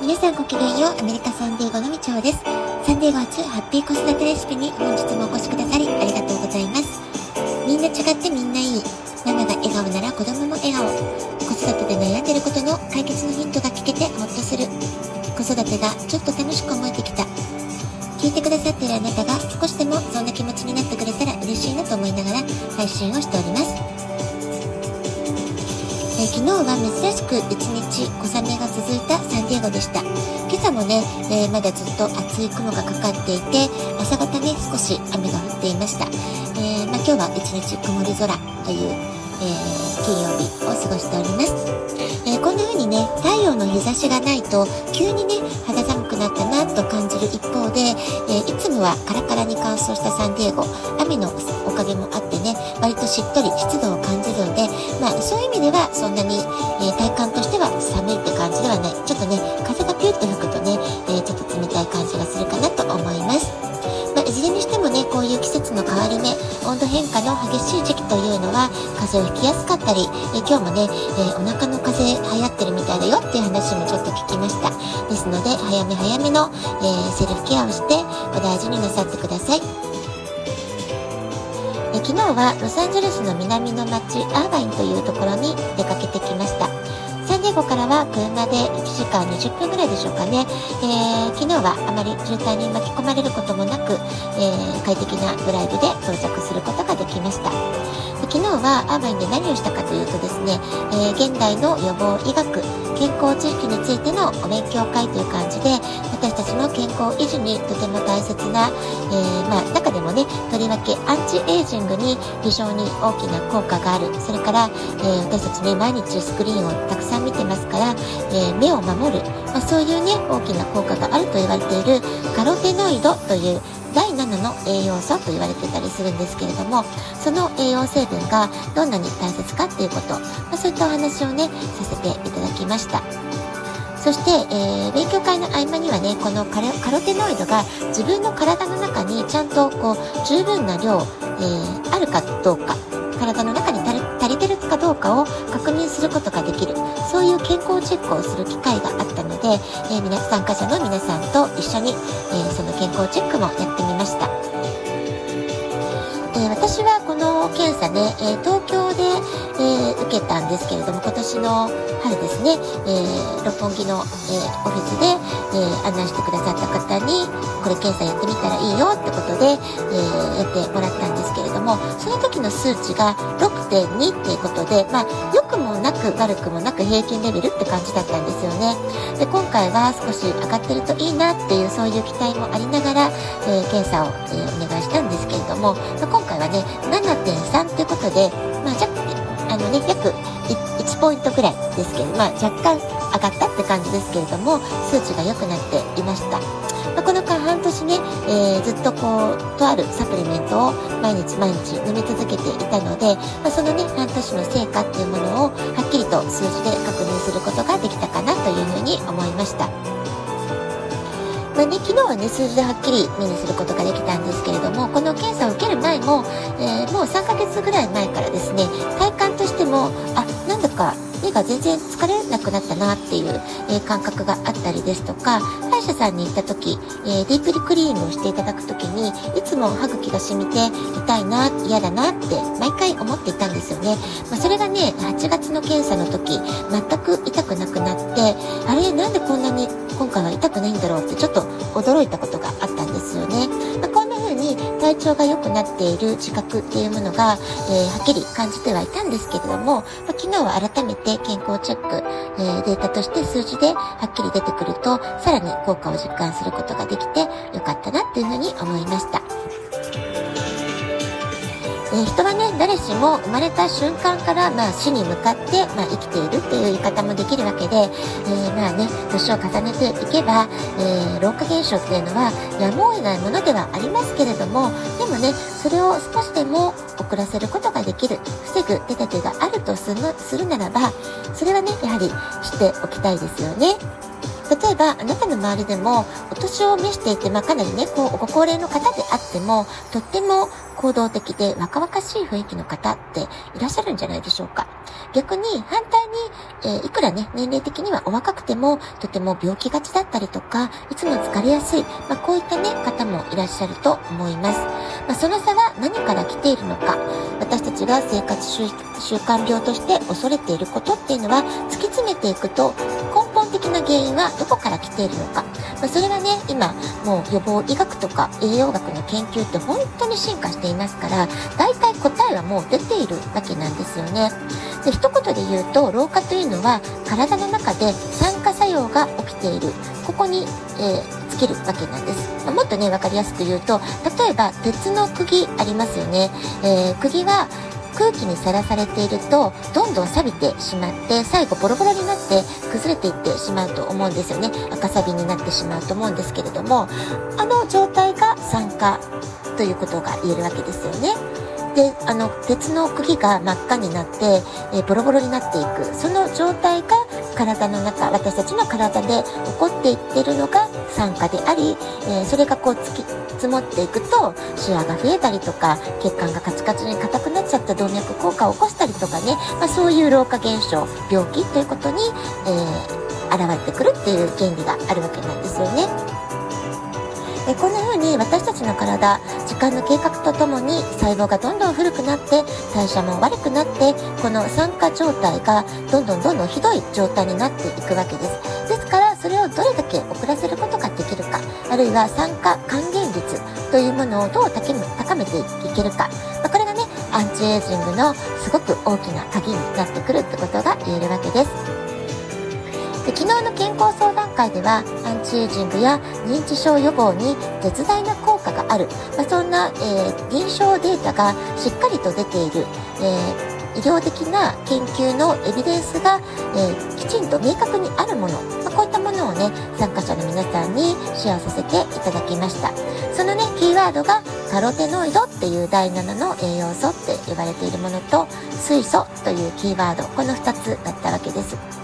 皆さんごきげんよう、アメリカサンディーゴのみちおです。サンディーゴ初ハッピー子育てレシピに本日もお越しくださりありがとうございます。みんな違ってみんないい。ママが笑顔なら子供も笑顔。子育てで悩んでることの解決のヒントが聞けてほっとする。子育てがちょっと楽しく思えてきた。聞いてくださっているあなたが少しでもそんな気持ちになってくれたら嬉しいなと思いながら配信をしております。え昨日は珍しく一日小雨が続いたサンディエゴでした。今朝もね、えー、まだずっと厚い雲がかかっていて朝方ね少し雨が降っていました、えー、まあ、今日は一日曇り空という、えー、金曜日を過ごしております、えこんな風にね太陽の日差しがないと急にね肌寒くなったなと感じる一方で、えいつもはカラカラに乾燥したサンディエゴ。雨のおかげもあってね割としっとり湿度を感じるのでまあそういう意味ではそんなに、えー、風邪をひきやすかったり、え今日もね、えーお腹の風邪流行ってるみたいだよっていう話もちょっと聞きました。ですので早め早めの、えーセルフケアをしてお大事になさってください。え昨日はロサンゼルスの南の町アーバインというところに出かけてきました。サンディエゴからは車で1時間20分ぐらいでしょうかね、えー、昨日はあまり渋滞に巻き込まれることもなく、えー、快適なドライブで到着することができました。昨日はアーバインで何をしたかというとですね、えー、現代の予防医学健康地域についてのお勉強会という感じで私たちの健康維持にとても大切な、えー、まあ、中でもねとりわけアンチエイジングに非常に大きな効果がある。それから、えー、私たちね毎日スクリーンをたくさん見てますから、え、目を守る、まあ、そういうね大きな効果があると言われているカロテノイドという第7の栄養素と言われてたりするんですけれどもその栄養成分がどんなに大切かっていうこと、まあ、そういったお話をねさせていただきました。そして、えー、勉強会の合間にはねこのカロテノイドが自分の体の中にちゃんとこう十分な量、えー、あるかどうか体の中に足りてるかどうかを確認することができる。そういう健康チェックをする機会があったので、えー、皆参加者の皆さん一緒に、えー、その健康チェックもやってみました。えー、私はこの検査ね、えー、東京、受けたんですけれども今年の春ですね、え六本木の、えオフィスで、え案内してくださった方にこれ検査やってみたらいいよってことで、えやってもらったんですけれどもその時の数値が6.2っていうことでまあ良くもなく悪くもなく平均レベルって感じだったんですよね。で今回は少し上がってるといいなっていうそういう期待もありながら、え検査を、えお願いしたんですけれども、まあ、今回はね7.3ということで、まあ、若ね約 1, 1ポイントぐらいですけど、まあ、若干上がったって感じですけれども数値が良くなっていました。まあ、この間半年ね、えー、ずっとこうとあるサプリメントを毎日毎日飲み続けていたので、まあ、そのね半年の成果っていうものをはっきりと数字で確認することができたかなというふうに思いました。まあね、昨日はね、数字ではっきり目にすることができたんですけれども、この検査を受ける前も、えー、もう3ヶ月ぐらい前からですね、体感としても、あ、なんだか目が全然疲れなくなったなっていう、えー、感覚があったりですとか、歯医者さんに行った時、えー、ディープリクリームをしていただく時に、いつも歯茎が染みて痛いな、嫌だなって毎回思っていたんですよね。まあ、それがね、8月の検査の時、全く痛くなくなって、あれ、なんでこんなに今回は痛くないんだろうってちょっと驚いたことがあったんですよね。体調が良くなっている自覚っていうものが、えー、はっきり感じてはいたんですけれども、まあ、昨日は改めて健康チェック、えー、データとして数字ではっきり出てくると、さらに効果を実感することができてよかったなっていうふうに思いました。え、人はね誰しも生まれた瞬間から、まあ、死に向かって、まあ、生きているっていう言い方もできるわけで、えー、まあね年を重ねていけば、えー、老化現象っていうのはやむを得ないものではありますけれどもでもねそれを少しでも遅らせることができる防ぐ手立てがあるとするならばそれはねやはり知っておきたいですよね。例えばあなたの周りでもお年を召していて、まあ、かなりねこうご高齢の方であってもとっても行動的で若々しい雰囲気の方っていらっしゃるんじゃないでしょうか。逆に反対に、えー、いくらね、年齢的にはお若くても、とても病気がちだったりとか、いつも疲れやすい、まあ、こういったね、方もいらっしゃると思います。まあ、その差は何から来ているのか、私たちが生活習慣病として恐れていることっていうのは、突き詰めていくと、根本的な原因はどこから来ているのか。まあ、それはね、今、もう予防医学とか栄養学の研究って本当に進化していますから、大体答えはもう出ているわけなんですよね。で一言で言うと老化というのは体の中で酸化作用が起きているここに、えー、尽きるわけなんです、まもっとね分かりやすく言うと例えば鉄の釘ありますよね、えー、釘は空気にさらされているとどんどん錆びてしまって最後ボロボロになって崩れていってしまうと思うんですよね。赤サビになってしまうと思うんですけれどもあの状態が酸化ということが言えるわけですよね。であの鉄の釘が真っ赤になって、えー、ボロボロになっていくその状態が体の中私たちの体で起こっていってるのが酸化であり、えー、それがこうつき積もっていくとシワが増えたりとか血管がカチカチに硬くなっちゃった動脈硬化を起こしたりとかね、まあ、そういう老化現象病気ということに、えー、現れてくるっていう原理があるわけなんですよね。えこんな風に私たちの体時間の経過とともに細胞がどんどん古くなって代謝も悪くなってこの酸化状態がどんどんどんどんひどい状態になっていくわけです。ですからそれをどれだけ遅らせることができるかあるいは酸化還元率というものをどう高めていけるか、まあ、これがねアンチエイジングのすごく大きな鍵になってくるってことが言えるわけです。で昨日の健康相談会ではアンチエイジングや認知症予防に絶大な効果がある、まあ、そんな、えー、臨床データがしっかりと出ている、えー、医療的な研究のエビデンスが、えー、きちんと明確にあるもの、まあ、こういったものをね参加者の皆さんにシェアさせていただきました。そのねキーワードがカロテノイドっていう第7の栄養素って呼ばれているものと水素というキーワード。この2つだったわけです。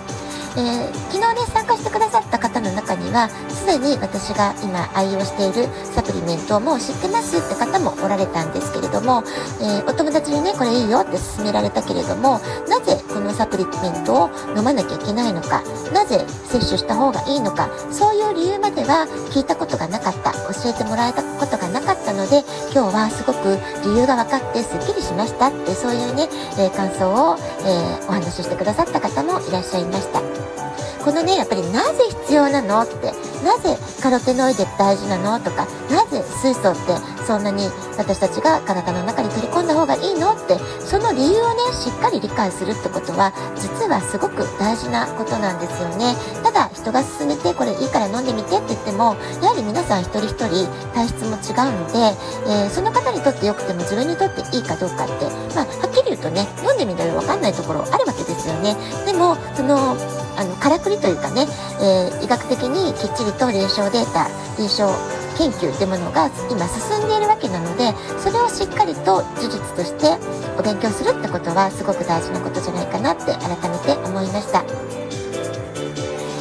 え、昨日ね参加してくださった方の中にはすでに私が今愛用しているサプリメントをもう知ってますって方もおられたんですけれども、え、お友達にねこれいいよって勧められたけれどもなぜこのサプリメントを飲まなきゃいけないのかなぜ摂取した方がいいのかそういう理由までは聞いたことがなかった教えてもらえたことがなかったので今日はすごく理由が分かってすっきりしましたってそういうね、えー、感想を、えお話ししてくださった方もいらっしゃいました。このねやっぱりなぜ必要なのってなぜカロテノイド大事なのとかなぜ水素ってそんなに私たちが体の中に取り込んだ方がいいのってその理由をねしっかり理解するってことは実はすごく大事なことなんですよね。ただ人が勧めてこれいいから飲んでみてって言ってもやはり皆さん一人一人体質も違うので、えー、その方にとって良くても自分にとっていいかどうかってまあはっきり言うとね飲んでみないと分かんないところあるわけですよね。でもそのあのからくりというかね、えー、医学的にきっちりと臨床データ臨床研究というものが今進んでいるわけなのでそれをしっかりと事実としてお勉強するってことはすごく大事なことじゃないかなって改めて思いました。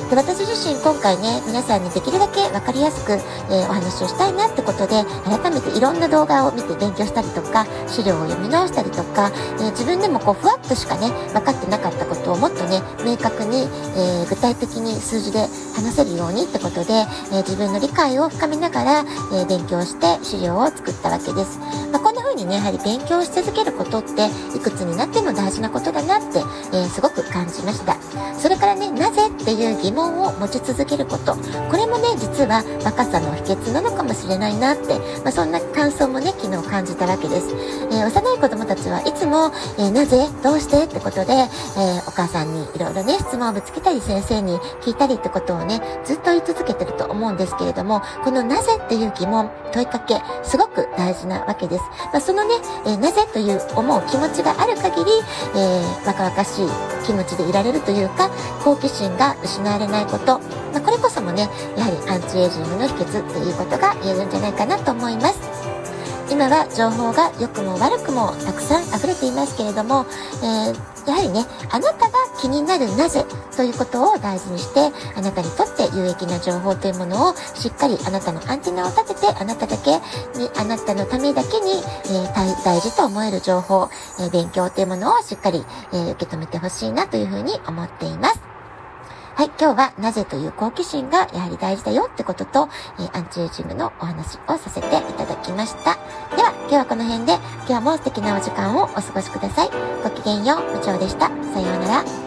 で私自身今回ね皆さんにできるだけ分かりやすく、えー、お話をしたいなってことで改めていろんな動画を見て勉強したりとか資料を読み直したりとか、えー、自分でもこうふわっとしかね分かってなかったことをもっとね明確に、えー、具体的に数字で話せるようにってことで、え自分の理解を深めながら、え勉強して資料を作ったわけです。まあ、にねやはり勉強し続けることっていくつになっても大事なことだなって、えすごく感じました。それからねなぜっていう疑問を持ち続けること。これもね実は若さの秘訣なのかもしれないなって、まあ、そんな感想もね昨日感じたわけです、えー、幼い子供たちはいつも、えー、なぜどうしてってことで、え、お母さんにいろいろね質問をぶつけたり先生に聞いたりってことをねずっと言い続けてると思うんですけれどもこのなぜっていう疑問問いかけすごく大事なわけです、まあ、そのね、えなぜという思う気持ちがある限り、え若々しい気持ちでいられるというか好奇心が失われないないこと、まあ、これこそもねやはりアンチエイジングの秘訣っていうことが言えるんじゃないかなと思います。今は情報が良くも悪くもたくさん溢れていますけれども、えーやはりね、あなたが気になるなぜということを大事にして、あなたにとって有益な情報というものをしっかりあなたのアンテナを立てて、あなただけに、あなたのためだけに、えー、大事と思える情報、えー、勉強というものをしっかり、えー、受け止めてほしいなというふうに思っています。はい、今日はなぜという好奇心がやはり大事だよってことと、えー、アンチエイジングのお話をさせていただきました。では、今日はこの辺で、今日も素敵なお時間をお過ごしください。ごきげんよう、部長でした。さようなら。